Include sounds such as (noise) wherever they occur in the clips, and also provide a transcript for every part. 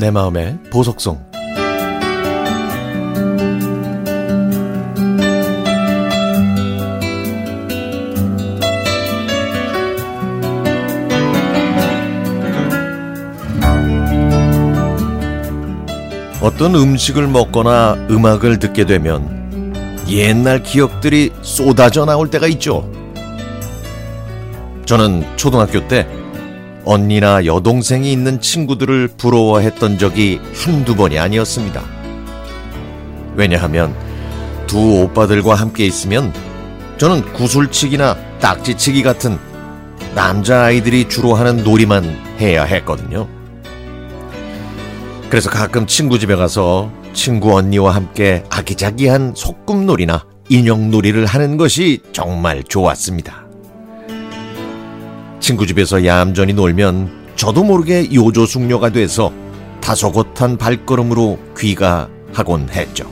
내 마음의 보석송 어떤 음식을 먹거나 음악을 듣게 되면 옛날 기억들이 쏟아져 나올 때가 있죠. 저는 초등학교 때 언니나 여동생이 있는 친구들을 부러워했던 적이 한두 번이 아니었습니다. 왜냐하면 두 오빠들과 함께 있으면 저는 구슬치기나 딱지치기 같은 남자아이들이 주로 하는 놀이만 해야 했거든요. 그래서 가끔 친구 집에 가서 친구 언니와 함께 아기자기한 소꿉놀이나 인형놀이를 하는 것이 정말 좋았습니다. 친구 집에서 얌전히 놀면 저도 모르게 요조숙녀가 돼서 다소곳한 발걸음으로 귀가하곤 했죠.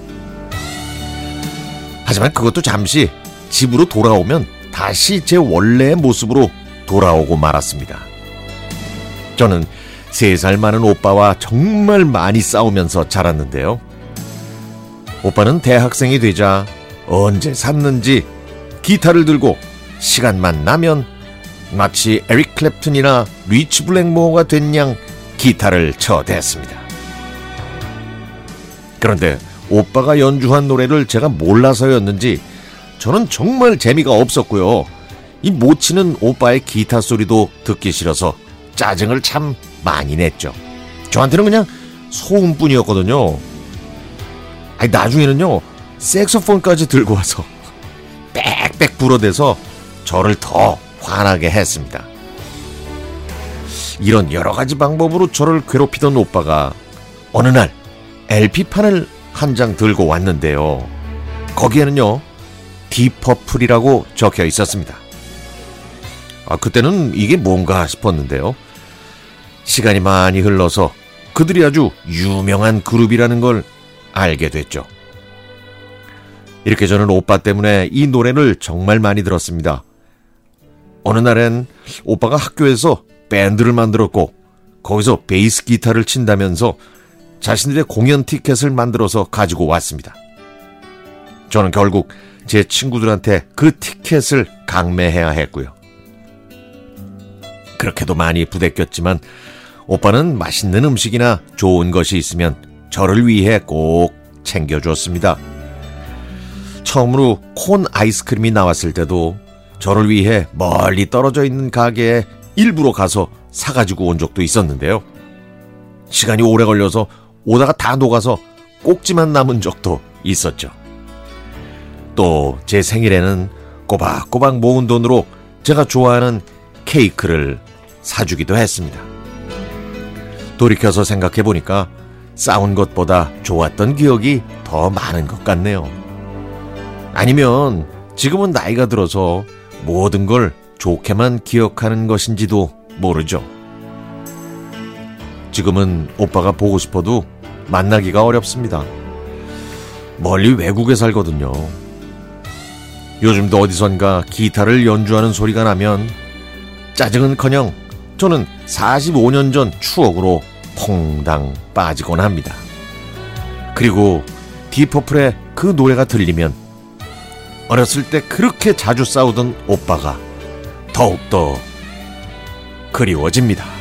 하지만 그것도 잠시 집으로 돌아오면 다시 제 원래의 모습으로 돌아오고 말았습니다. 저는 세 살 많은 오빠와 정말 많이 싸우면서 자랐는데요. 오빠는 대학생이 되자 언제 샀는지 기타를 들고 시간만 나면 마치 에릭 클랩튼이나 리치 블랙모어가 된 양 기타를 쳐댔습니다. 그런데 오빠가 연주한 노래를 제가 몰라서였는지 저는 정말 재미가 없었고요. 이 못 치는 오빠의 기타 소리도 듣기 싫어서 짜증을 참 많이 냈죠. 저한테는 그냥 소음뿐이었거든요. 아니 나중에는요 색소폰까지 들고 와서 (laughs) 빽빽 불어대서 저를 더 화나게 했습니다. 이런 여러 가지 방법으로 저를 괴롭히던 오빠가 어느 날 LP판을 한 장 들고 왔는데요. 거기에는요, 디퍼플이라고 적혀 있었습니다. 아, 그때는 이게 뭔가 싶었는데요. 시간이 많이 흘러서 그들이 아주 유명한 그룹이라는 걸 알게 됐죠. 이렇게 저는 오빠 때문에 이 노래를 정말 많이 들었습니다. 어느 날엔 오빠가 학교에서 밴드를 만들었고 거기서 베이스 기타를 친다면서 자신들의 공연 티켓을 만들어서 가지고 왔습니다. 저는 결국 제 친구들한테 그 티켓을 강매해야 했고요. 그렇게도 많이 부대꼈지만 오빠는 맛있는 음식이나 좋은 것이 있으면 저를 위해 꼭 챙겨줬습니다. 처음으로 콘 아이스크림이 나왔을 때도 저를 위해 멀리 떨어져 있는 가게에 일부러 가서 사가지고 온 적도 있었는데요. 시간이 오래 걸려서 오다가 다 녹아서 꼭지만 남은 적도 있었죠. 또 제 생일에는 꼬박꼬박 모은 돈으로 제가 좋아하는 케이크를 사주기도 했습니다. 돌이켜서 생각해 보니까 싸운 것보다 좋았던 기억이 더 많은 것 같네요. 아니면 지금은 나이가 들어서 모든 걸 좋게만 기억하는 것인지도 모르죠. 지금은 오빠가 보고 싶어도 만나기가 어렵습니다. 멀리 외국에 살거든요. 요즘도 어디선가 기타를 연주하는 소리가 나면 짜증은 커녕 저는 45년 전 추억으로 퐁당 빠지곤 합니다. 그리고 디퍼플의 그 노래가 들리면 어렸을 때 그렇게 자주 싸우던 오빠가 더욱더 그리워집니다.